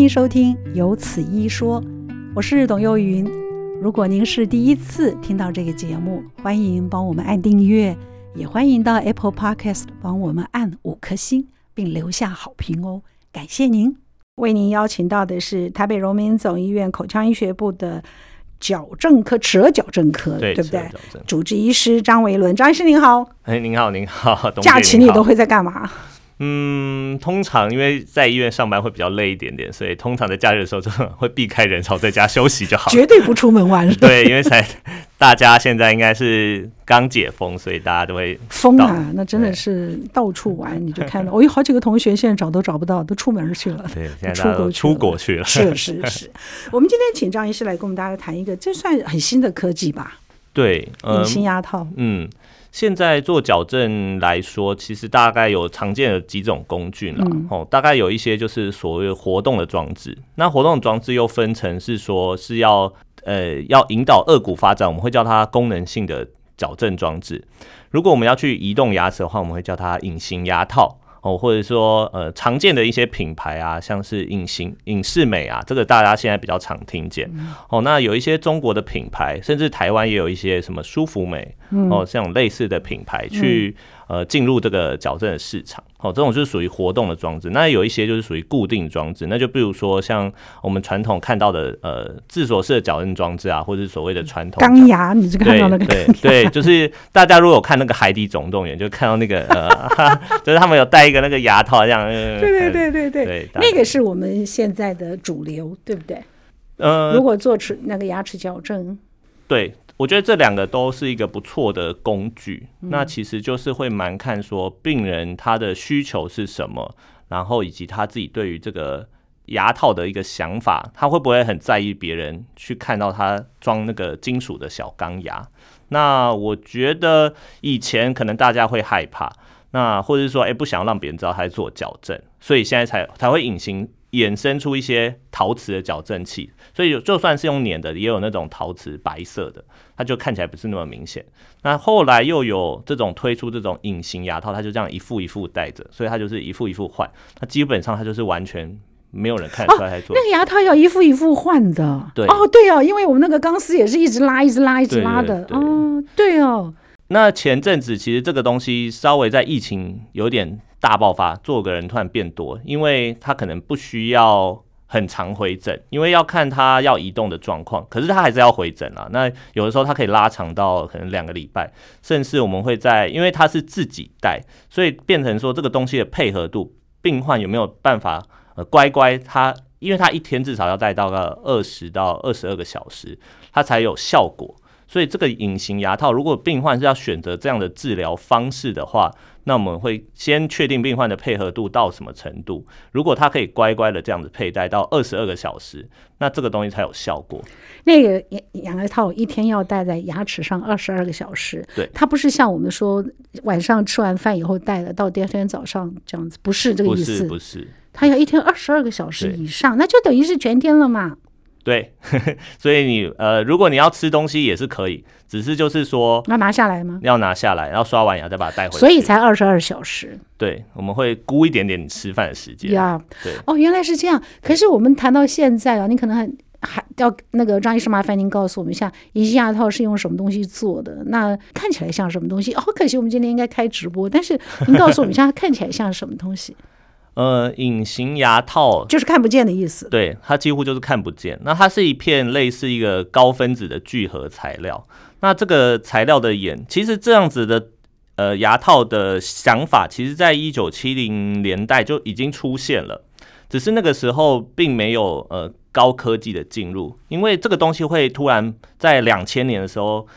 迎收听《有此一说》，我是董幼云。如果您是第一次听到这个节目，欢迎帮我们按订阅，也欢迎到 Apple Podcast 帮我们按五颗星，并留下好评哦，感谢您。为您邀请到的是台北荣民总医院口腔医学部的矫正科、齿顎矫正科，对，对不对？主治医师张维伦，张医师您好。哎，您好，您好。假期你都会在干嘛？嗯，通常因为在医院上班会比较累一点点，所以通常在假日的时候就会避开人潮，在家休息就好。绝对不出门玩。对，因为才大家现在应该是刚解封，所以大家都会疯啊！那真的是到处玩，你就看到，我有好几个同学现在找都找不到，都出门去了。对，现在出国出国去了。是是是。我们今天请张医师来跟我们大家谈一个，这算很新的科技吧？对，隐形牙套。嗯。现在做矫正来说，其实大概有常见的几种工具了。哦、嗯，大概有一些就是所谓活动的装置。那活动的装置又分成是说是要呃要引导颚骨发展，我们会叫它功能性的矫正装置。如果我们要去移动牙齿的话，我们会叫它隐形牙套。哦，或者说呃常见的一些品牌啊，像是隐形隐适美啊，这个大家现在比较常听见。哦，那有一些中国的品牌，甚至台湾也有一些什么舒服美。哦，像类似的品牌去呃进入这个矫正的市场，哦，这种就是属于活动的装置。那有一些就是属于固定装置，那就比如说像我们传统看到的呃自锁式的矫正装置啊，或者是所谓的传统钢牙，你这个看到那个对 对，就是大家如果有看那个海底总动员，就看到那个呃，就是他们有戴一个那个牙套这样。对对对对对，对那个是我们现在的主流，对不对？呃，如果做齿那个牙齿矫正，对。我觉得这两个都是一个不错的工具，那其实就是会蛮看说病人他的需求是什么，然后以及他自己对于这个牙套的一个想法，他会不会很在意别人去看到他装那个金属的小钢牙？那我觉得以前可能大家会害怕，那或者是说，哎，不想让别人知道他在做矫正，所以现在才才会隐形。衍生出一些陶瓷的矫正器，所以就算是用粘的，也有那种陶瓷白色的，它就看起来不是那么明显。那后来又有这种推出这种隐形牙套，它就这样一副一副戴着，所以它就是一副一副换。那基本上它就是完全没有人看出来在做。哦，那个牙套要一副一副换的。对哦，对哦，因为我们那个钢丝也是一直拉，一直拉，一直拉的。对对对对哦，对哦。那前阵子其实这个东西稍微在疫情有点。大爆发，做个人突然变多，因为他可能不需要很长回诊，因为要看他要移动的状况，可是他还是要回诊啊。那有的时候他可以拉长到可能两个礼拜，甚至我们会在，因为他是自己带，所以变成说这个东西的配合度，病患有没有办法呃乖乖他，因为他一天至少要带到个二十到二十二个小时，他才有效果。所以这个隐形牙套，如果病患是要选择这样的治疗方式的话，那我们会先确定病患的配合度到什么程度。如果他可以乖乖的这样子佩戴到二十二个小时，那这个东西才有效果。那个牙牙套一天要戴在牙齿上二十二个小时，对，它不是像我们说晚上吃完饭以后戴的，到第二天早上这样子，不是这个意思，不是，不是，它要一天二十二个小时以上，那就等于是全天了嘛。对，所以你呃，如果你要吃东西也是可以，只是就是说要拿下来吗？要拿下来，然后刷完牙再把它带回去。所以才二十二小时。对，我们会估一点点你吃饭的时间。呀.对，哦，原来是这样。可是我们谈到现在啊，你可能还还要那个张医师麻烦您告诉我们一下，隐形牙套是用什么东西做的？那看起来像什么东西？哦，可惜我们今天应该开直播，但是您告诉我们一下，它 看起来像什么东西？呃，隐形牙套就是看不见的意思。对，它几乎就是看不见。那它是一片类似一个高分子的聚合材料。那这个材料的眼，其实这样子的呃牙套的想法，其实在一九七零年代就已经出现了，只是那个时候并没有呃高科技的进入，因为这个东西会突然在两千年的时候。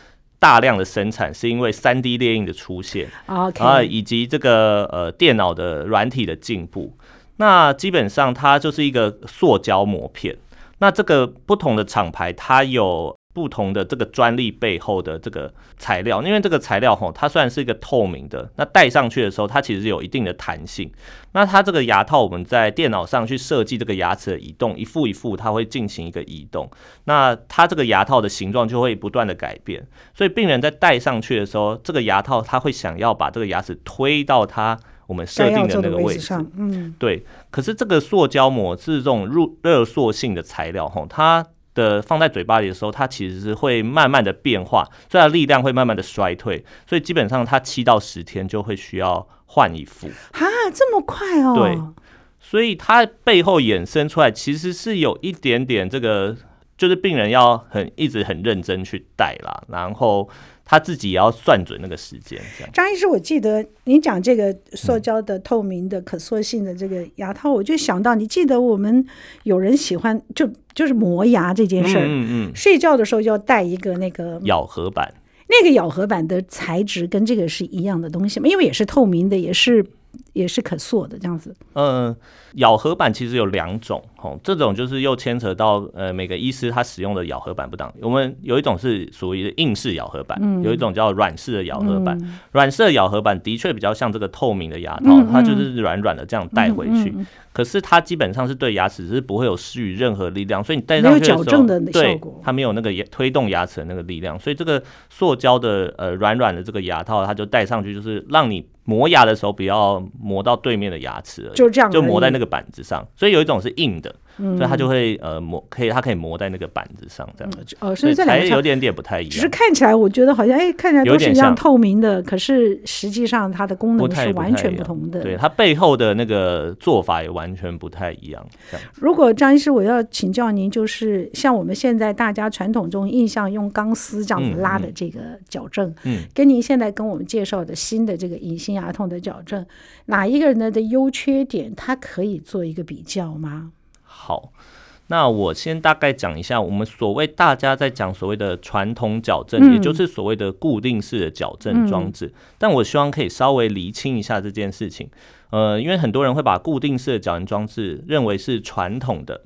大量的生产是因为三 D 列印的出现啊，以及这个呃电脑的软体的进步，那基本上它就是一个塑胶膜片。那这个不同的厂牌，它有。不同的这个专利背后的这个材料，因为这个材料吼，它虽然是一个透明的，那戴上去的时候，它其实有一定的弹性。那它这个牙套，我们在电脑上去设计这个牙齿的移动，一副一副，它会进行一个移动。那它这个牙套的形状就会不断的改变，所以病人在戴上去的时候，这个牙套它会想要把这个牙齿推到它我们设定的那个位置上。嗯，对。可是这个塑胶膜是这种热热塑性的材料，吼，它的放在嘴巴里的时候，它其实是会慢慢的变化，所以它力量会慢慢的衰退，所以基本上它七到十天就会需要换一副。哈，这么快哦？对。所以它背后衍生出来，其实是有一点点这个，就是病人要很一直很认真去戴啦，然后他自己也要算准那个时间。张医师，我记得你讲这个塑胶的透明的可塑性的这个牙套，嗯、我就想到，你记得我们有人喜欢就就是磨牙这件事儿，嗯嗯，嗯，睡觉的时候要带一个那个咬合板，那个咬合板的材质跟这个是一样的东西吗？因为也是透明的，也是。也是可塑的这样子。嗯，咬合板其实有两种，吼，这种就是又牵扯到呃每个医师他使用的咬合板不当。我们有一种是属于硬式咬合板，嗯、有一种叫软式的咬合板。软、嗯、式的咬合板的确比较像这个透明的牙套，嗯、它就是软软的这样带回去。可是它基本上是对牙齿是不会有施予任何力量，所以你戴上去的时候，没有矫正的效果。对，它没有那个推动牙齿的那个力量，所以这个塑胶的呃软软的这个牙套，它就戴上去就是让你磨牙的时候不要磨到对面的牙齿，就这样，就磨在那个板子上。所以有一种是硬的。嗯、所以它就会呃磨，可以它可以磨在那个板子上这样子，哦，所以这两个有点点不太一样。只是看起来我觉得好像哎，看起来都是一样透明的，可是实际上它的功能是完全不同的。对，它背后的那个做法也完全不太一样。如果张医师，我要请教您，就是像我们现在大家传统中印象用钢丝这样子拉的这个矫正，嗯，嗯跟您现在跟我们介绍的新的这个隐形牙痛的矫正，哪一个人的的优缺点，它可以做一个比较吗？好，那我先大概讲一下，我们所谓大家在讲所谓的传统矫正，嗯、也就是所谓的固定式的矫正装置。嗯、但我希望可以稍微厘清一下这件事情。呃，因为很多人会把固定式的矫正装置认为是传统的。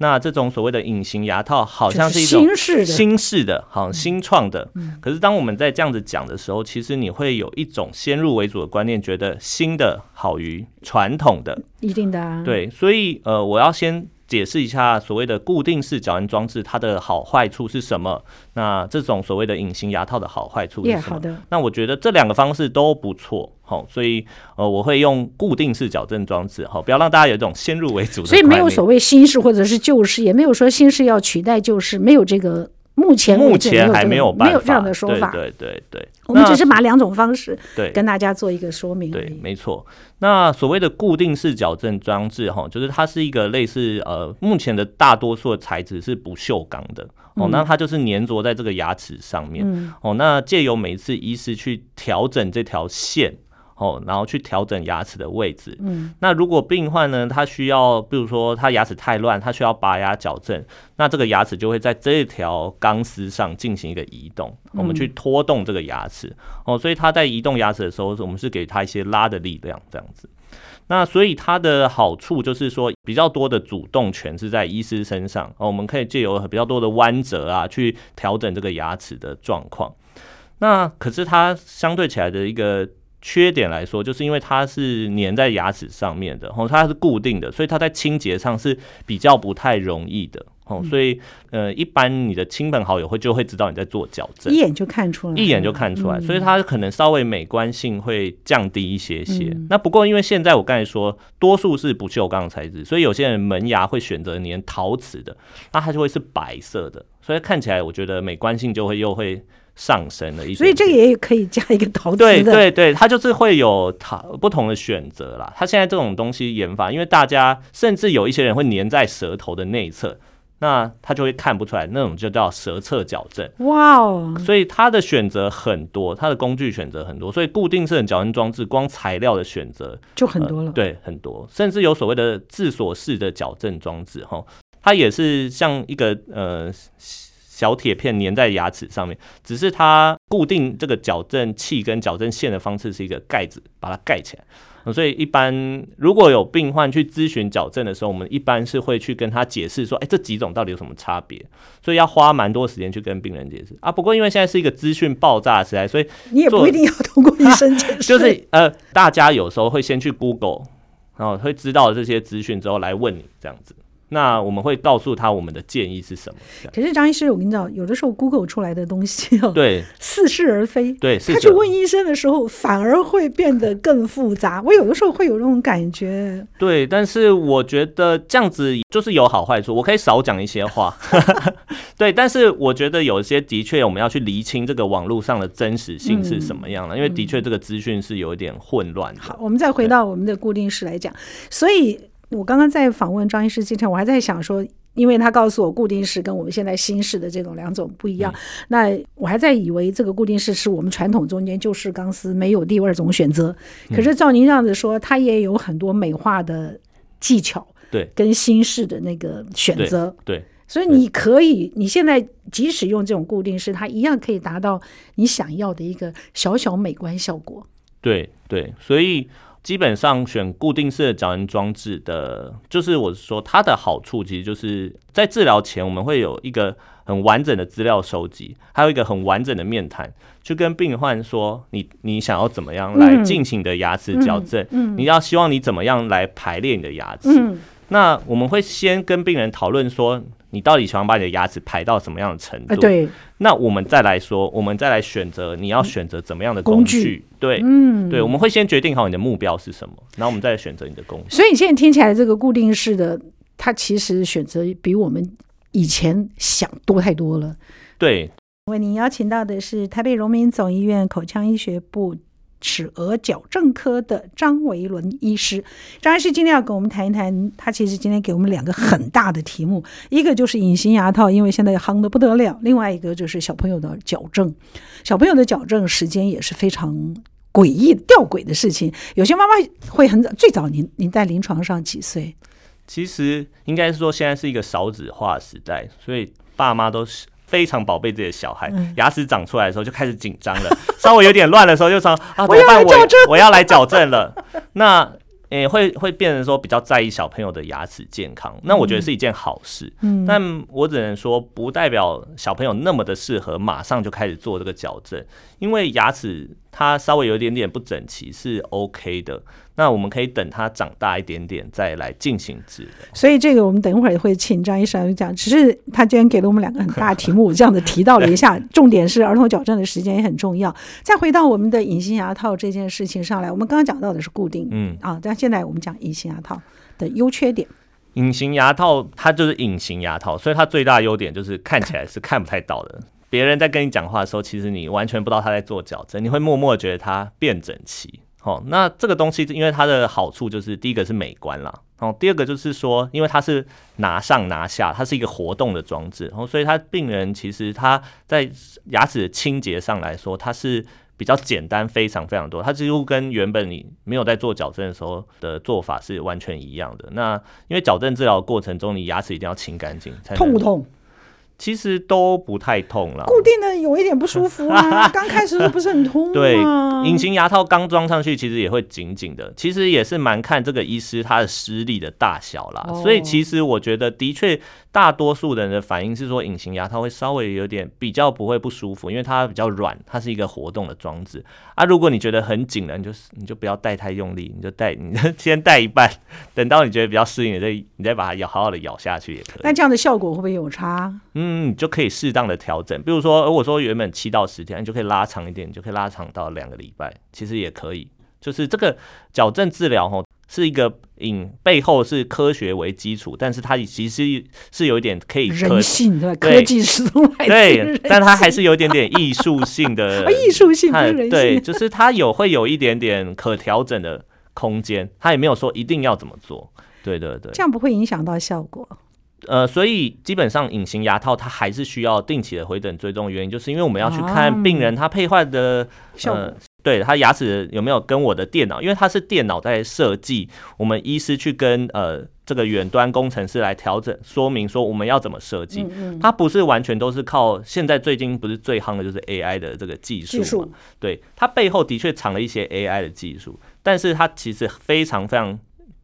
那这种所谓的隐形牙套，好像是一种新式的、好像新创的。可是当我们在这样子讲的时候，其实你会有一种先入为主的观念，觉得新的好于传统的，一定的啊。对，所以呃，我要先。解释一下所谓的固定式矫正装置，它的好坏处是什么？那这种所谓的隐形牙套的好坏处是什么？Yeah, 好的。那我觉得这两个方式都不错，好，所以呃，我会用固定式矫正装置，好，不要让大家有一种先入为主的。所以没有所谓新式或者是旧式，也没有说新式要取代旧式，没有这个。目前目前还没有办法，没有这样的说法。对对对，我们只是把两种方式对跟大家做一个说明。对，没错。那所谓的固定式矫正装置哈，就是它是一个类似呃，目前的大多数的材质是不锈钢的哦，那它就是粘着在这个牙齿上面哦。那借由每次医师去调整这条线。哦，然后去调整牙齿的位置。嗯，那如果病患呢，他需要，比如说他牙齿太乱，他需要拔牙矫正，那这个牙齿就会在这条钢丝上进行一个移动，我们去拖动这个牙齿。哦，所以他在移动牙齿的时候，我们是给他一些拉的力量，这样子。那所以它的好处就是说，比较多的主动权是在医师身上。哦，我们可以借由比较多的弯折啊，去调整这个牙齿的状况。那可是它相对起来的一个。缺点来说，就是因为它是粘在牙齿上面的，哦，它是固定的，所以它在清洁上是比较不太容易的，哦，所以呃，一般你的亲朋好友会就会知道你在做矫正，一眼就看出来，一眼就看出来，所以它可能稍微美观性会降低一些些。那不过因为现在我刚才说，多数是不锈钢材质，所以有些人门牙会选择粘陶瓷的，那它就会是白色的，所以看起来我觉得美观性就会又会。上升了一点，所以这个也可以加一个陶瓷的。对对对，它就是会有它不同的选择啦。它现在这种东西研发，因为大家甚至有一些人会粘在舌头的内侧，那他就会看不出来，那种就叫舌侧矫正。哇哦！所以它的选择很多，它的工具选择很多，所以固定式的矫正装置光材料的选择就很多了。呃，对，很多，甚至有所谓的自锁式的矫正装置，哈，它也是像一个呃。小铁片粘在牙齿上面，只是它固定这个矫正器跟矫正线的方式是一个盖子，把它盖起来。所以一般如果有病患去咨询矫正的时候，我们一般是会去跟他解释说，哎，这几种到底有什么差别？所以要花蛮多时间去跟病人解释啊。不过因为现在是一个资讯爆炸时代，所以你也不一定要通过医生解释，就是呃，大家有时候会先去 Google，然后会知道这些资讯之后来问你这样子。那我们会告诉他我们的建议是什么。可是张医师，我跟你讲，有的时候 Google 出来的东西哦，对，似是而非。对，他去问医生的时候，反而会变得更复杂。我有的时候会有这种感觉。对，但是我觉得这样子就是有好坏处。我可以少讲一些话。对，但是我觉得有一些的确我们要去厘清这个网络上的真实性是什么样的，嗯、因为的确这个资讯是有一点混乱的。好，我们再回到我们的固定式来讲，所以。我刚刚在访问张医师之前，我还在想说，因为他告诉我固定式跟我们现在新式的这种两种不一样，嗯、那我还在以为这个固定式是我们传统中间就是钢丝没有第二种选择。可是照您这样子说，它也有很多美化的技巧，对，跟新式的那个选择，对，所以你可以，你现在即使用这种固定式，它一样可以达到你想要的一个小小美观效果。对对，所以。基本上选固定式的矫正装置的，就是我说它的好处，其实就是在治疗前，我们会有一个很完整的资料收集，还有一个很完整的面谈，去跟病患说你你想要怎么样来进行的牙齿矫正，嗯嗯嗯、你要希望你怎么样来排列你的牙齿。嗯、那我们会先跟病人讨论说。你到底喜欢把你的牙齿排到什么样的程度？对，那我们再来说，我们再来选择你要选择怎么样的工具？工具对，嗯，对，我们会先决定好你的目标是什么，然后我们再来选择你的工具。所以你现在听起来这个固定式的，它其实选择比我们以前想多太多了。对，为您邀请到的是台北荣民总医院口腔医学部。齿顎矫正科的张维伦医师，张医师今天要跟我们谈一谈，他其实今天给我们两个很大的题目，一个就是隐形牙套，因为现在夯得不得了；另外一个就是小朋友的矫正，小朋友的矫正时间也是非常诡异、吊诡的事情。有些妈妈会很早，最早您您在临床上几岁？其实应该是说，现在是一个少子化时代，所以爸妈都是。非常宝贝自己的小孩，牙齿长出来的时候就开始紧张了，稍微有点乱的时候就说啊，怎么办？我我要来矫正了。那诶，会会变成说比较在意小朋友的牙齿健康，那我觉得是一件好事。嗯，但我只能说不代表小朋友那么的适合马上就开始做这个矫正，因为牙齿。它稍微有一点点不整齐是 OK 的，那我们可以等它长大一点点再来进行治疗。所以这个我们等一会儿会请张医生讲。只是他今天给了我们两个很大的题目，这样子提到了一下，重点是儿童矫正的时间也很重要。再回到我们的隐形牙套这件事情上来，我们刚刚讲到的是固定，嗯啊，但现在我们讲隐形牙套的优缺点。隐形牙套它就是隐形牙套，所以它最大的优点就是看起来是看不太到的。别人在跟你讲话的时候，其实你完全不知道他在做矫正，你会默默觉得他变整齐。哦，那这个东西因为它的好处就是第一个是美观啦，哦，第二个就是说，因为它是拿上拿下，它是一个活动的装置，然后所以它病人其实他在牙齿的清洁上来说，它是比较简单，非常非常多，它几乎跟原本你没有在做矫正的时候的做法是完全一样的。那因为矫正治疗过程中，你牙齿一定要清干净，痛不痛？其实都不太痛了，固定的有一点不舒服啊，刚开始都不是很痛吗？对，隐形牙套刚装上去，其实也会紧紧的。其实也是蛮看这个医师他的施力的大小啦。所以其实我觉得，的确大多数人的反应是说，隐形牙套会稍微有点比较不会不舒服，因为它比较软，它是一个活动的装置啊。如果你觉得很紧了，你就你就不要戴太用力，你就戴你先戴一半，等到你觉得比较适应，你再你再把它咬好好的咬下去也可以。那这样的效果会不会有差？嗯。嗯，你就可以适当的调整，比如说，如果说原本七到十天，你就可以拉长一点，你就可以拉长到两个礼拜，其实也可以。就是这个矫正治疗吼，是一个以背后是科学为基础，但是它其实是有一点可以人性的科技始终来自人性，对，但它还是有一点点艺术性的 艺术性，对，就是它有会有一点点可调整的空间，它也没有说一定要怎么做，对对对，这样不会影响到效果。呃，所以基本上隐形牙套它还是需要定期的回诊追踪，原因就是因为我们要去看病人他配坏的效果，对他牙齿有没有跟我的电脑，因为它是电脑在设计，我们医师去跟呃这个远端工程师来调整，说明说我们要怎么设计，它不是完全都是靠现在最近不是最夯的就是 AI 的这个技术，对，它背后的确藏了一些 AI 的技术，但是它其实非常非常。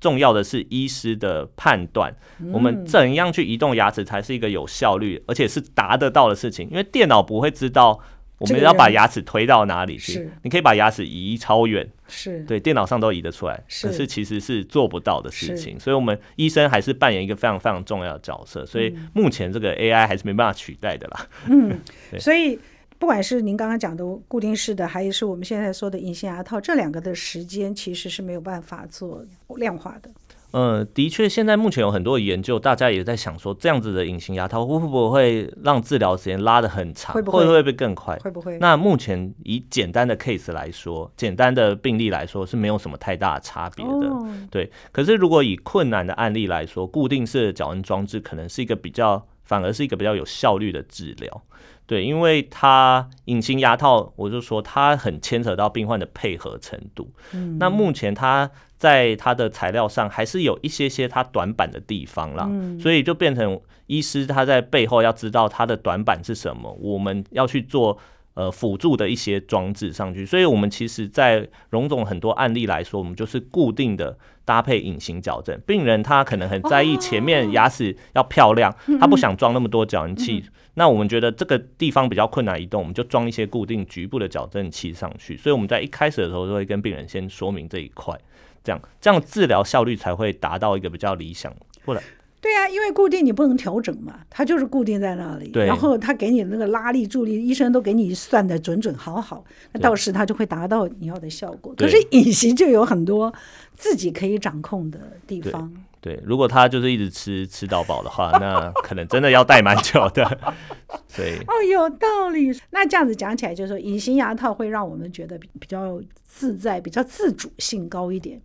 重要的是医师的判断，我们怎样去移动牙齿才是一个有效率，而且是达得到的事情。因为电脑不会知道我们要把牙齿推到哪里去？你可以把牙齿移超远，是对，电脑上都移得出来，可是其实是做不到的事情。所以，我们医生还是扮演一个非常非常重要的角色。所以，目前这个 AI 还是没办法取代的啦。嗯，所以不管是您刚刚讲的固定式的，还是我们现在说的隐形牙套，这两个的时间其实是没有办法做量化的。呃，的确，现在目前有很多研究，大家也在想说，这样子的隐形牙套会不会让治疗时间拉得很长，会不会会不会更快？会不会？那目前以简单的 case 来说，简单的病例来说是没有什么太大的差别的。哦、对，可是如果以困难的案例来说，固定式的矫正装置可能是一个比较，反而是一个比较有效率的治疗。对，因为它隐形牙套，我就说它很牵扯到病患的配合程度。嗯，那目前它。在它的材料上还是有一些些它短板的地方啦，嗯、所以就变成医师他在背后要知道它的短板是什么，我们要去做呃辅助的一些装置上去。所以，我们其实，在荣总很多案例来说，我们就是固定的搭配隐形矫正。病人他可能很在意前面牙齿要漂亮，哦、他不想装那么多矫正器。嗯、那我们觉得这个地方比较困难移动，我们就装一些固定局部的矫正器上去。所以我们在一开始的时候就会跟病人先说明这一块。这样，这样治疗效率才会达到一个比较理想。或者，对啊，因为固定你不能调整嘛，它就是固定在那里。然后他给你那个拉力、助力，医生都给你算的准准好好，那到时他就会达到你要的效果。可是隐形就有很多自己可以掌控的地方。对，对，如果他就是一直吃吃到饱的话，那可能真的要戴蛮久的。对。哦，有道理。那这样子讲起来，就是说隐形牙套会让我们觉得比比较自在，比较自主性高一点。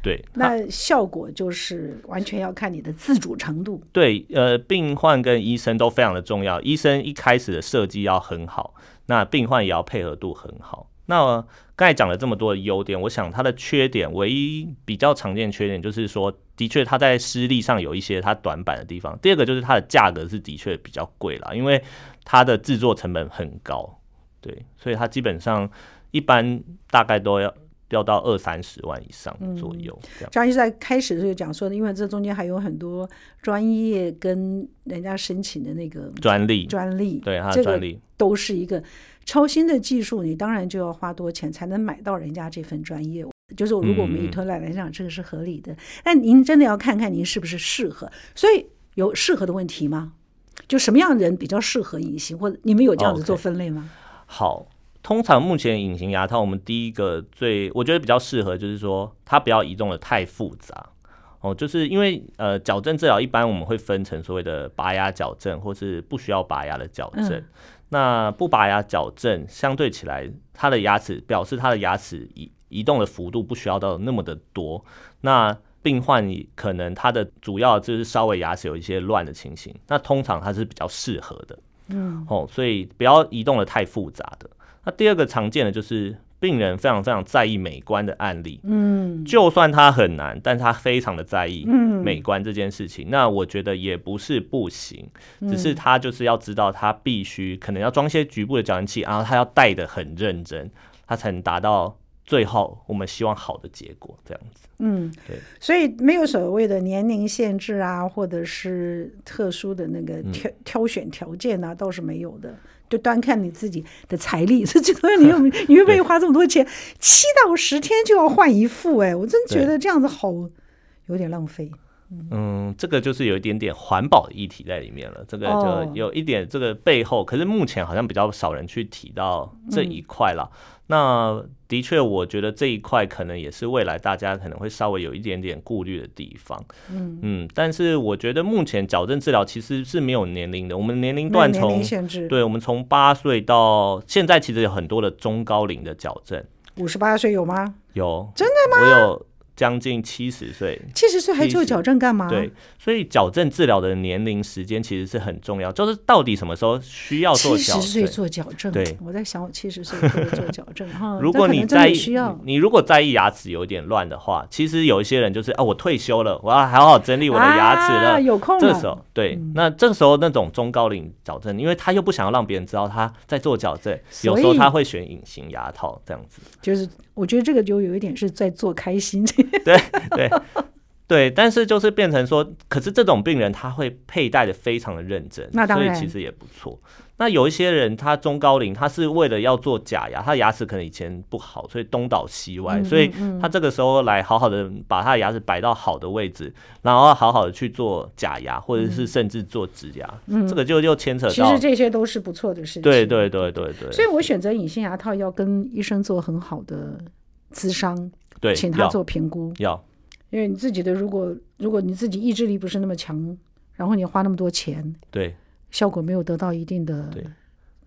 对，那效果就是完全要看你的自主程度。对，呃，病患跟医生都非常的重要。医生一开始的设计要很好，那病患也要配合度很好。那刚才讲了这么多的优点，我想它的缺点，唯一比较常见的缺点就是说，的确它在施力上有一些它短板的地方。第二个就是它的价格是的确比较贵了，因为它的制作成本很高。对，所以它基本上一般大概都要。掉到二三十万以上左右，这样。张医师在开始就讲说的，因为这中间还有很多专业跟人家申请的那个专利，专利，对，他的专利都是一个超新的技术，你当然就要花多钱才能买到人家这份专业。就是如果我们以推来来讲，这个是合理的。但您真的要看看您是不是适合，所以有适合的问题吗？就什么样的人比较适合隐形，或者你们有这样子做分类吗？好。通常目前隐形牙套，我们第一个最我觉得比较适合，就是说它不要移动的太复杂哦，就是因为呃矫正治疗一般我们会分成所谓的拔牙矫正或是不需要拔牙的矫正。嗯、那不拔牙矫正相对起来，它的牙齿表示它的牙齿移移动的幅度不需要到那么的多。那病患可能他的主要就是稍微牙齿有一些乱的情形，那通常它是比较适合的。嗯，哦，所以不要移动的太复杂的。那第二个常见的就是病人非常非常在意美观的案例，嗯，就算他很难，但他非常的在意美观这件事情，那我觉得也不是不行，只是他就是要知道他必须可能要装一些局部的矫正器，然后他要戴的很认真，他才能达到最后我们希望好的结果，这样子。嗯，对，所以没有所谓的年龄限制啊，或者是特殊的那个挑挑选条件啊，倒是没有的。就端看你自己的财力，这这东西你有没有，你愿不愿意花这么多钱？七到十天就要换一副，哎，我真觉得这样子好有点浪费。嗯，这个就是有一点点环保的议题在里面了。这个就有一点这个背后，可是目前好像比较少人去提到这一块了。那的确，我觉得这一块可能也是未来大家可能会稍微有一点点顾虑的地方。嗯嗯，但是我觉得目前矫正治疗其实是没有年龄的，我们年龄段从对，我们从八岁到现在，其实有很多的中高龄的矫正。五十八岁有吗？有，真的吗？我有。将近七十岁，七十岁还做矫正干嘛？对，所以矫正治疗的年龄时间其实是很重要，就是到底什么时候需要做矫正？七十岁做矫正，对，我在想我七十岁会不会做矫正 哈。如果你在意，你如果在意牙齿有点乱的话，其实有一些人就是啊，我退休了，我要好好整理我的牙齿了，啊、有空。这时候，对，嗯、那这时候那种中高龄矫正，因为他又不想要让别人知道他在做矫正，有时候他会选隐形牙套这样子，就是。我觉得这个就有一点是在做开心，对对对，但是就是变成说，可是这种病人他会佩戴的非常的认真，那当然，所以其实也不错。那有一些人，他中高龄，他是为了要做假牙，他牙齿可能以前不好，所以东倒西歪，嗯嗯嗯，所以他这个时候来好好的把他的牙齿摆到好的位置，然后好好的去做假牙，或者是甚至做植牙，嗯，这个就又牵扯到，其实这些都是不错的事情。对对对对对。所以我选择隐形牙套要跟医生做很好的咨商，对，请他做评估，要，因为你自己的如果如果你自己意志力不是那么强，然后你花那么多钱，对。效果没有得到一定的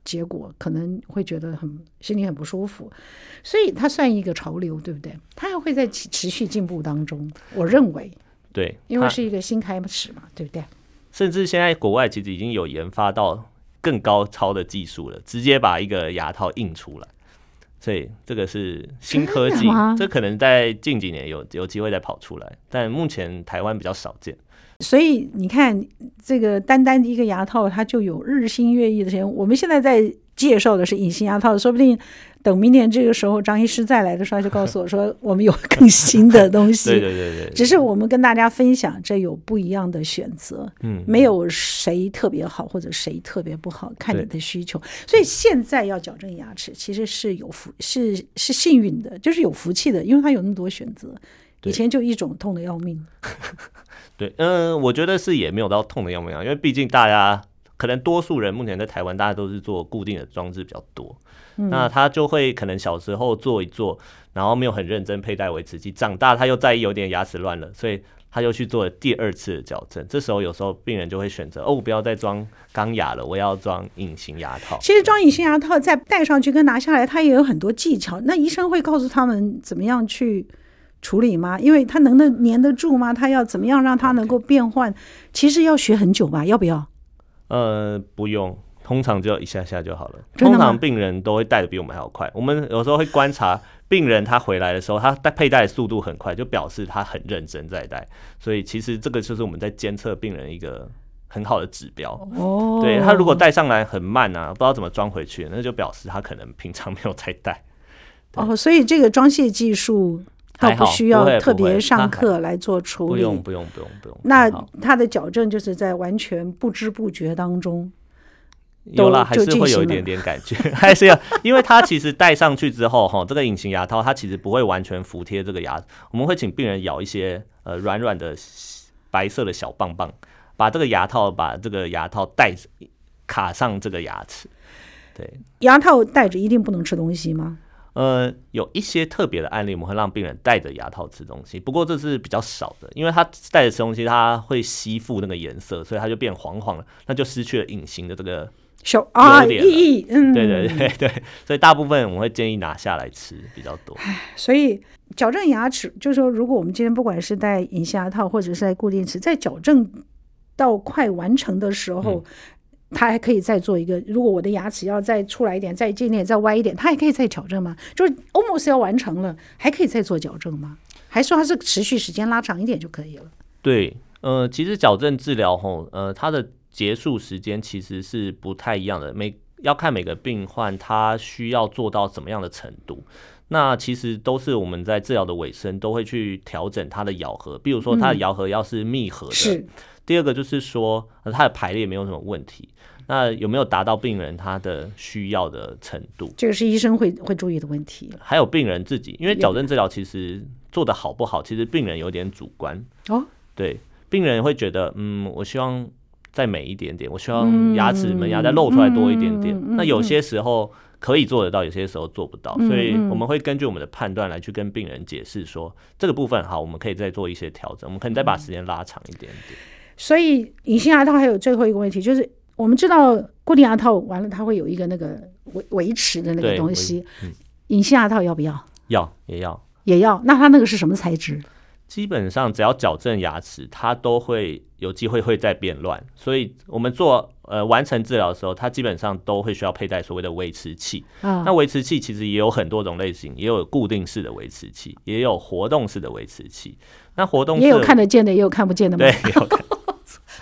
结果，可能会觉得很心里很不舒服，所以它算一个潮流，对不对？它还会在持续进步当中，我认为，对，因为是一个新开始嘛，对不对？甚至现在国外其实已经有研发到更高超的技术了，直接把一个牙套印出来，所以这个是新科技，这可能在近几年有有机会再跑出来，但目前台湾比较少见。所以你看，这个单单一个牙套，它就有日新月异的钱。我们现在在介绍的是隐形牙套，说不定等明年这个时候张医师再来的时候，他就告诉我说我们有更新的东西。对对对对。只是我们跟大家分享，这有不一样的选择。嗯。没有谁特别好或者谁特别不好，看你的需求。所以现在要矫正牙齿，其实是有福，是是幸运的，就是有福气的，因为它有那么多选择。以前就一种痛的要命。对，嗯，我觉得是也没有到痛的要命啊，因为毕竟大家可能多数人目前在台湾，大家都是做固定的装置比较多，嗯，那他就会可能小时候做一做，然后没有很认真佩戴维持器，长大他又在意有点牙齿乱了，所以他又去做了第二次的矫正。这时候有时候病人就会选择，哦，我不要再装钢牙了，我要装隐形牙套。其实装隐形牙套再戴上去跟拿下来，它也有很多技巧。那医生会告诉他们怎么样去。处理吗？因为它能的粘得住吗？它要怎么样让它能够变换.其实要学很久吧？要不要？呃，不用，通常就一下下就好了。通常病人都会带的比我们还要快。我们有时候会观察病人，他回来的时候，他戴佩戴的速度很快，就表示他很认真在戴。所以其实这个就是我们在监测病人一个很好的指标。哦，对，他如果戴上来很慢啊，不知道怎么装回去，那就表示他可能平常没有在戴。哦，所以这个装卸技术。倒不需要特别上课来做处理，不用不用不用不用。那他的矫正就是在完全不知不觉当中，有啦，还是会有一点点感觉，还是要，因为他其实戴上去之后，哈，这个隐形牙套它其实不会完全服贴这个牙，我们会请病人咬一些呃软软的白色的小棒棒，把这个牙套把这个牙套戴卡上这个牙齿。对，牙套戴着一定不能吃东西吗？呃，有一些特别的案例，我们会让病人戴着牙套吃东西，不过这是比较少的，因为他戴着吃东西，他会吸附那个颜色，所以他就变黄黄了，那就失去了隐形的这个小啊意义。嗯，对对对对，所以大部分我们会建议拿下来吃比较多。所以矫正牙齿，就是说，如果我们今天不管是戴隐形牙套，或者是戴固定齿，在矫正到快完成的时候。嗯他还可以再做一个，如果我的牙齿要再出来一点，再近一点，再歪一点，它还可以再矫正吗？就是 almost 要完成了，还可以再做矫正吗？还说它是持续时间拉长一点就可以了？对，呃，其实矫正治疗吼，呃，它的结束时间其实是不太一样的，每要看每个病患他需要做到怎么样的程度。那其实都是我们在治疗的尾声都会去调整它的咬合，比如说它的咬合要是密合的。第二个就是说，它的排列没有什么问题。那有没有达到病人他的需要的程度？这个是医生会会注意的问题。还有病人自己，因为矫正治疗其实做的好不好，其实病人有点主观。哦，对，病人会觉得，嗯，我希望再美一点点，我希望牙齿门牙再露出来多一点点。嗯、那有些时候可以做得到，有些时候做不到，嗯、所以我们会根据我们的判断来去跟病人解释说，这个部分好，我们可以再做一些调整，我们可以再把时间拉长一点点。所以隐形牙套还有最后一个问题就是。我们知道固定牙套完了，它会有一个那个维维持的那个东西。隐、嗯、形牙套要不要？要，也要，也要。那它那个是什么材质？基本上只要矫正牙齿，它都会有机会会再变乱。所以我们做呃完成治疗的时候，它基本上都会需要佩戴所谓的维持器。啊、那维持器其实也有很多种类型，也有固定式的维持器，也有活动式的维持器。那活动式也有看得见的，也有看不见的吗？对，有看。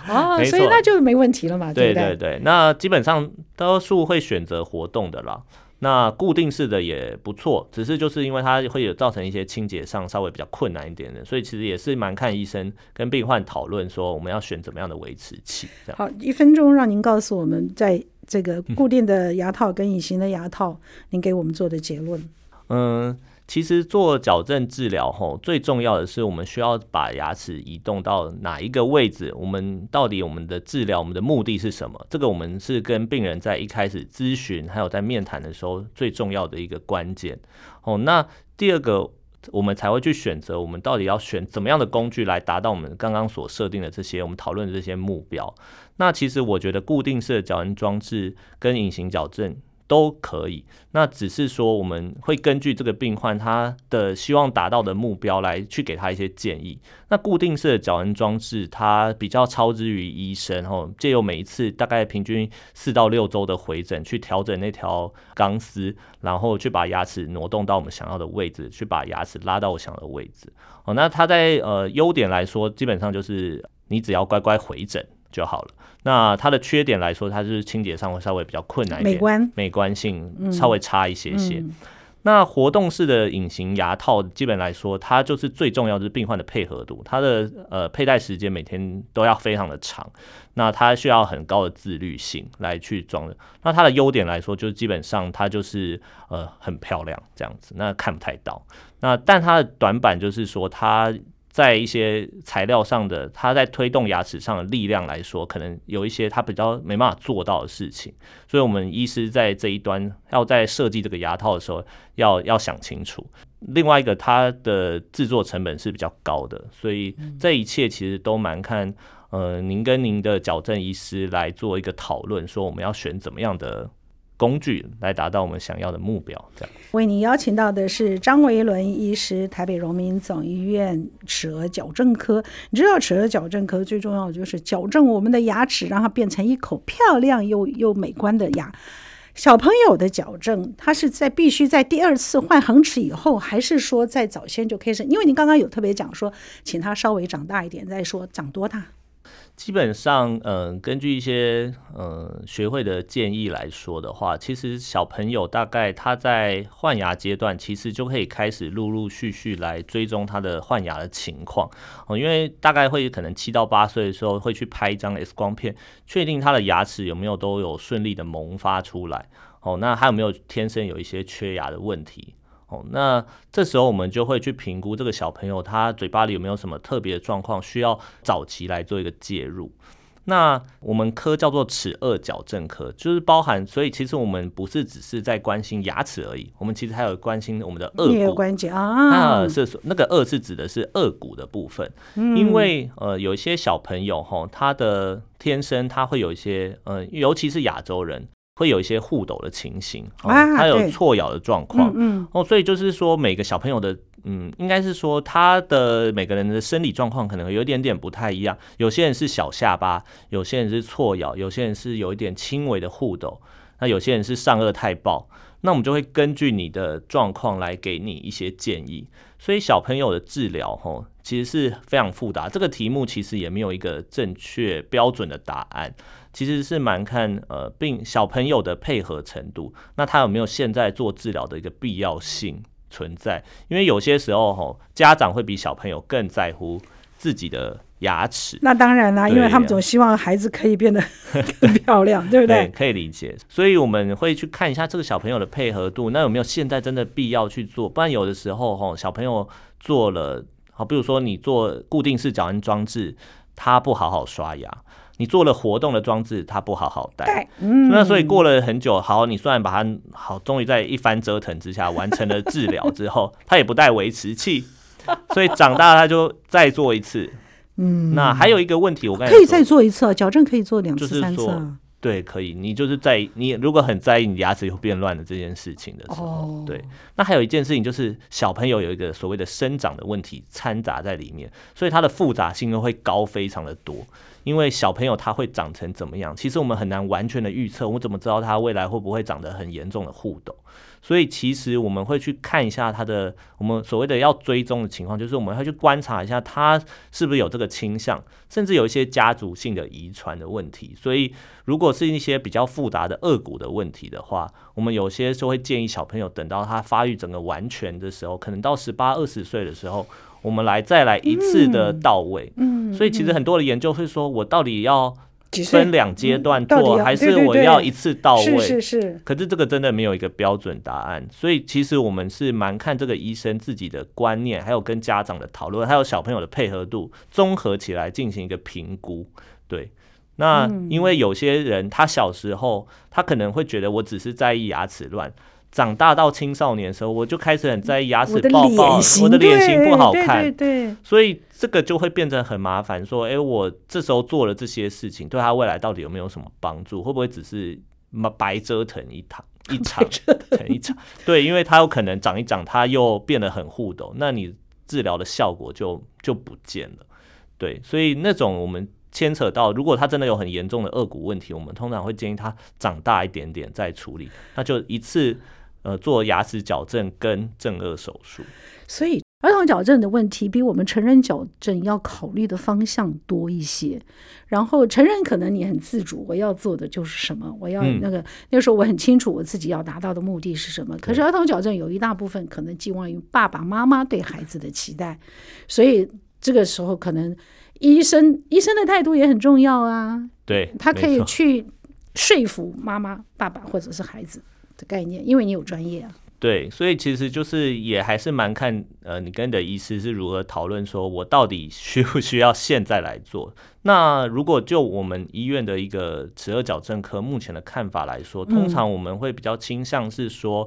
哦，所以那就没问题了嘛，对对对，对，那基本上多数会选择活动的啦。那固定式的也不错，只是就是因为它会有造成一些清洁上稍微比较困难一点的，所以其实也是蛮看医生跟病患讨论说我们要选怎么样的维持器。好，一分钟让您告诉我们在这个固定的牙套跟隐形的牙套，您给我们做的结论？嗯。其实做矫正治疗后，最重要的是我们需要把牙齿移动到哪一个位置？我们到底我们的治疗，我们的目的是什么？这个我们是跟病人在一开始咨询，还有在面谈的时候最重要的一个关键。哦，那第二个，我们才会去选择我们到底要选怎么样的工具来达到我们刚刚所设定的这些我们讨论的这些目标。那其实我觉得固定式的矫正装置跟隐形矫正。都可以，那只是说我们会根据这个病患他的希望达到的目标来去给他一些建议。那固定式的矫正装置，它比较超之于医生，吼，借由每一次大概平均四到六周的回诊，去调整那条钢丝，然后去把牙齿挪动到我们想要的位置，去把牙齿拉到我想要的位置。哦，那它在呃优点来说，基本上就是你只要乖乖回诊就好了。那它的缺点来说，它就是清洁上会稍微比较困难一点，美观美观性稍微差一些些。嗯嗯、那活动式的隐形牙套，基本来说，它就是最重要的是病患的配合度，它的呃佩戴时间每天都要非常的长，那它需要很高的自律性来去装的。那它的优点来说，就是基本上它就是呃很漂亮这样子，那看不太到。那但它的短板就是说它。在一些材料上的，它在推动牙齿上的力量来说，可能有一些它比较没办法做到的事情，所以我们医师在这一端要在设计这个牙套的时候，要要想清楚。另外一个，它的制作成本是比较高的，所以这一切其实都蛮看，呃，您跟您的矫正医师来做一个讨论，说我们要选怎么样的。工具来达到我们想要的目标，这样。为您邀请到的是张维伦医师，台北荣民总医院齿顎矫正科。你知道齿顎矫正科最重要的就是矫正我们的牙齿，让它变成一口漂亮又 又美观的牙。小朋友的矫正，它是在必须在第二次换恒齿以后，还是说在早先就开始？因为你刚刚有特别讲说，请他稍微长大一点再说，长多大？基本上，嗯、根据一些呃学会的建议来说的话，其实小朋友大概他在换牙阶段，其实就可以开始陆陆续续来追踪他的换牙的情况哦。因为大概会可能七到八岁的时候会去拍一张 X 光片，确定他的牙齿有没有都有顺利的萌发出来哦。那还有没有天生有一些缺牙的问题？哦，那这时候我们就会去评估这个小朋友他嘴巴里有没有什么特别的状况，需要早期来做一个介入。那我们科叫做齿颚矫正科，就是包含，所以其实我们不是只是在关心牙齿而已，我们其实还有关心我们的颚骨关节啊。那是那个颚是指的是颚骨的部分，嗯、因为呃有一些小朋友哈，他的天生他会有一些呃，尤其是亚洲人。会有一些互斗的情形，哦、啊，还有错咬的状况，嗯，哦，所以就是说每个小朋友的，嗯，应该是说他的每个人的生理状况可能有一点点不太一样，有些人是小下巴，有些人是错咬，有些人是有一点轻微的互斗，那有些人是上颚太暴，那我们就会根据你的状况来给你一些建议。所以小朋友的治疗，吼，其实是非常复杂，这个题目其实也没有一个正确标准的答案。其实是蛮看呃病小朋友的配合程度，那他有没有现在做治疗的一个必要性存在？因为有些时候吼，家长会比小朋友更在乎自己的牙齿。那当然啦，因为他们总希望孩子可以变得 更漂亮，对不对？对，可以理解。所以我们会去看一下这个小朋友的配合度，那有没有现在真的必要去做？不然有的时候吼，小朋友做了好，比如说你做固定式矫正装置，他不好好刷牙。你做了活动的装置，它不好好戴，嗯，那所以过了很久，好，你虽然把它好，终于在一番折腾之下完成了治疗之后，它也不带维持器，所以长大了它就再做一次，嗯，那还有一个问题，我刚才可以再做一次啊，矫正可以做两次、三次啊。对，可以。你就是在你如果很在意你牙齿有变乱的这件事情的时候，哦、对。那还有一件事情就是小朋友有一个所谓的生长的问题掺杂在里面，所以它的复杂性又会高非常的多。因为小朋友他会长成怎么样，其实我们很难完全的预测。我怎么知道他未来会不会长得很严重的护斗？所以其实我们会去看一下他的，我们所谓的要追踪的情况，就是我们会去观察一下他是不是有这个倾向，甚至有一些家族性的遗传的问题。所以如果是一些比较复杂的颚骨的问题的话，我们有些时候会建议小朋友等到他发育整个完全的时候，可能到十八二十岁的时候，我们来再来一次的到位。嗯，所以其实很多的研究会说，我到底要分两阶段做，还是我要一次到位？是是是。可是这个真的没有一个标准答案，所以其实我们是蛮看这个医生自己的观念，还有跟家长的讨论，还有小朋友的配合度，综合起来进行一个评估。对，那因为有些人他小时候他可能会觉得我只是在意牙齿乱。长大到青少年的时候，我就开始很在意牙齿爆爆，我的脸型不好看，对对对，所以这个就会变成很麻烦。说，哎，我这时候做了这些事情，对他未来到底有没有什么帮助？会不会只是白折腾一趟 一场腾一场？对，因为他有可能长一长，他又变得很护斗，那你治疗的效果就就不见了。对，所以那种我们牵扯到，如果他真的有很严重的恶骨问题，我们通常会建议他长大一点点再处理，那就一次。呃，做牙齿矫正跟正颚手术，所以儿童矫正的问题比我们成人矫正要考虑的方向多一些。然后成人可能你很自主，我要做的就是什么，我要那个、嗯、那个时候我很清楚我自己要达到的目的是什么。可是儿童矫正有一大部分可能寄望于爸爸妈妈对孩子的期待，所以这个时候可能医生医生的态度也很重要啊。对，他可以去说服妈妈、爸爸或者是孩子。的概念，因为你有专业啊。对，所以其实就是也还是蛮看，呃，你跟你的医师是如何讨论，说我到底需不需要现在来做？那如果就我们医院的一个齿颚矫正科目前的看法来说，通常我们会比较倾向是说，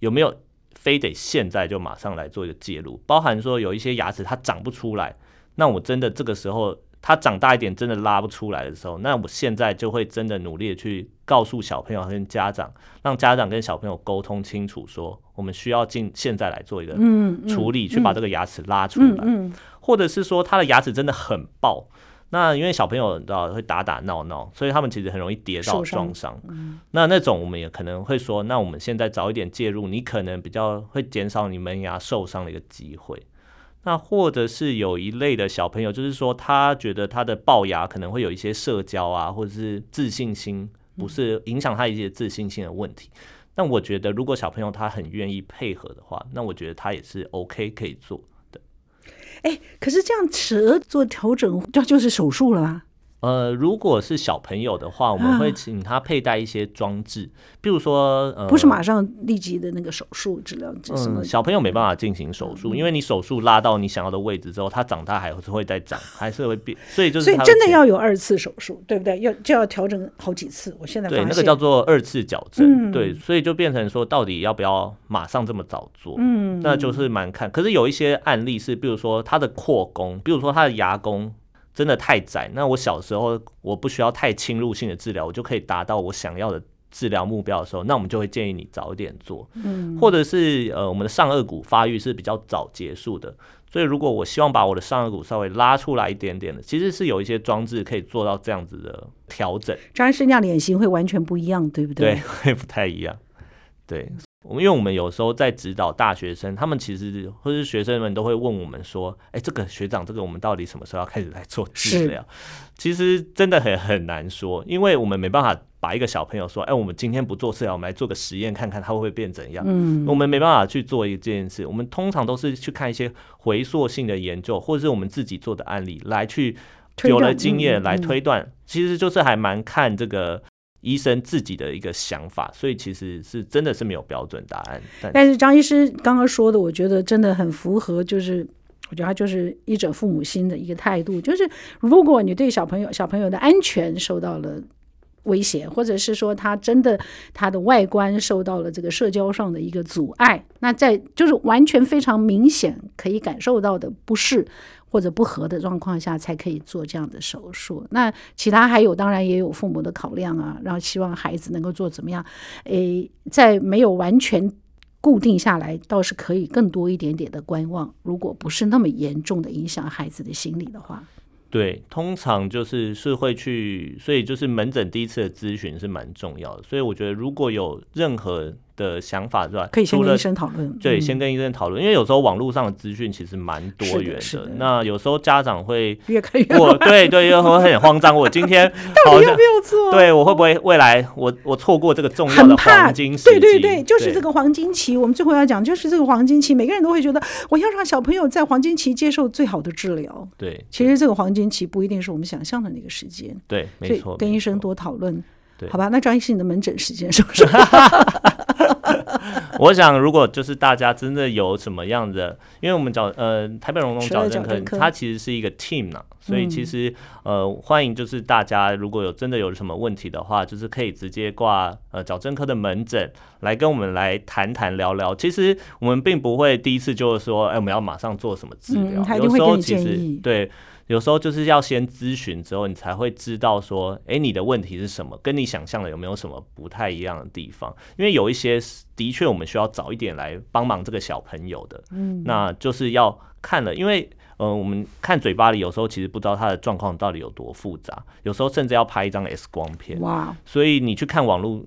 有没有非得现在就马上来做一个介入？包含说有一些牙齿它长不出来，那我真的这个时候。他长大一点，真的拉不出来的时候，那我现在就会真的努力的去告诉小朋友跟家长，让家长跟小朋友沟通清楚，说我们需要进现在来做一个处理，去把这个牙齿拉出来，或者是说他的牙齿真的很爆，那因为小朋友你知道会打打闹闹，所以他们其实很容易跌到撞伤，那那种我们也可能会说，那我们现在早一点介入，你可能比较会减少你门牙受伤的一个机会。那或者是有一类的小朋友，就是说他觉得他的龅牙可能会有一些社交啊，或者是自信心不是影响他一些自信心的问题。但我觉得如果小朋友他很愿意配合的话，那我觉得他也是 OK 可以做的。哎，可是这样齿顎做调整，这就是手术了吗？呃，如果是小朋友的话，我们会请他佩戴一些装置，比如说，呃，不是马上立即的那个手术治疗，嗯，小朋友没办法进行手术，因为你手术拉到你想要的位置之后，他长大还是会再长，还是会变，所以就是，所以真的要有二次手术，对不对？要就要调整好几次。我现在对那个叫做二次矫正，对，所以就变成说，到底要不要马上这么早做？嗯，那就是蛮看。可是有一些案例是，比如说他的扩弓，比如说他的牙弓。真的太窄，那我小时候我不需要太侵入性的治疗，我就可以达到我想要的治疗目标的时候，那我们就会建议你早一点做，嗯，或者是呃我们的上颚骨发育是比较早结束的，所以如果我希望把我的上颚骨稍微拉出来一点点的，其实是有一些装置可以做到这样子的调整，张医师那样脸型会完全不一样，对不对？对，会不太一样，对。因为我们有时候在指导大学生，他们其实或是学生们都会问我们说：“哎，这个学长，这个我们到底什么时候要开始来做治疗？”其实真的很很难说，因为我们没办法把一个小朋友说：“哎，我们今天不做治疗，我们来做个实验看看他会不会变怎样。”嗯，我们没办法去做一件事。我们通常都是去看一些回溯性的研究，或者是我们自己做的案例来去有了经验来推断，其实就是还蛮看这个。医生自己的一个想法，所以其实是真的是没有标准答案。但是，张医师刚刚说的，我觉得真的很符合，就是我觉得他就是医者父母心的一个态度，就是如果你对小朋友小朋友的安全受到了威胁，或者是说他真的他的外观受到了这个社交上的一个阻碍，那在就是完全非常明显可以感受到的不适。或者不合的状况下才可以做这样的手术。那其他还有，当然也有父母的考量啊，然后希望孩子能够做怎么样？诶，在没有完全固定下来，倒是可以更多一点点的观望。如果不是那么严重的影响孩子的心理的话，对，通常就是是会去，所以就是门诊第一次的咨询是蛮重要的。所以我觉得如果有任何的想法是吧？可以先跟医生讨论。对，先跟医生讨论，因为有时候网络上的资讯其实蛮多元的。那有时候家长会越看越我对对，又会很慌张。我今天 到底有没有错？对我会不会未来我我错过这个重要的黄金时期？对对对，就是这个黄金期。我们最后要讲，就是这个黄金期，每个人都会觉得我要让小朋友在黄金期接受最好的治疗。对，其实这个黄金期不一定是我们想象的那个时间。对，没错，跟医生多讨论。对，好吧，那张医师，你的门诊时间是不是？我想，如果就是大家真的有什么样的，因为我们找呃台北荣总矫正科，它其实是一个 team 呢，所以其实呃欢迎就是大家如果有真的有什么问题的话，就是可以直接挂呃矫正科的门诊来跟我们来谈谈聊聊。其实我们并不会第一次就是说，哎，我们要马上做什么治疗，有时候其实对。有时候就是要先咨询之后，你才会知道说，哎，你的问题是什么，跟你想象的有没有什么不太一样的地方？因为有一些的确我们需要早一点来帮忙这个小朋友的，嗯，那就是要看了，因为，嗯、呃，我们看嘴巴里有时候其实不知道它的状况到底有多复杂，有时候甚至要拍一张 X 光片，哇，所以你去看网络。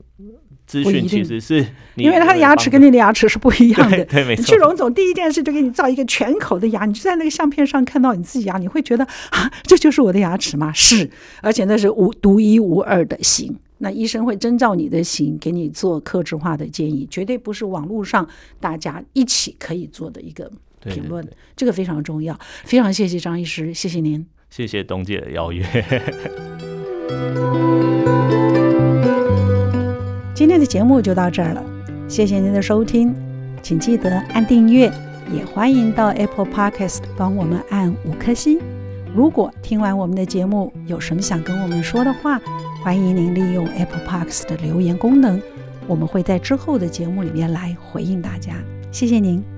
资讯其实是，因为他的牙齿跟你的牙齿是不一样的。对，对，没错。你去荣总第一件事就给你造一个全口的牙，你就在那个相片上看到你自己牙，你会觉得啊，这就是我的牙齿吗？是，而且那是无独一无二的型。那医生会征照你的型，给你做客制化的建议，绝对不是网络上大家一起可以做的一个评论。对对对，这个非常重要。非常谢谢张医师，谢谢您，谢谢董姐的邀约。今天的节目就到这儿了，谢谢您的收听，请记得按订阅，也欢迎到 Apple Podcast 帮我们按五颗星。如果听完我们的节目有什么想跟我们说的话，欢迎您利用 Apple Podcast 的留言功能，我们会在之后的节目里面来回应大家。谢谢您。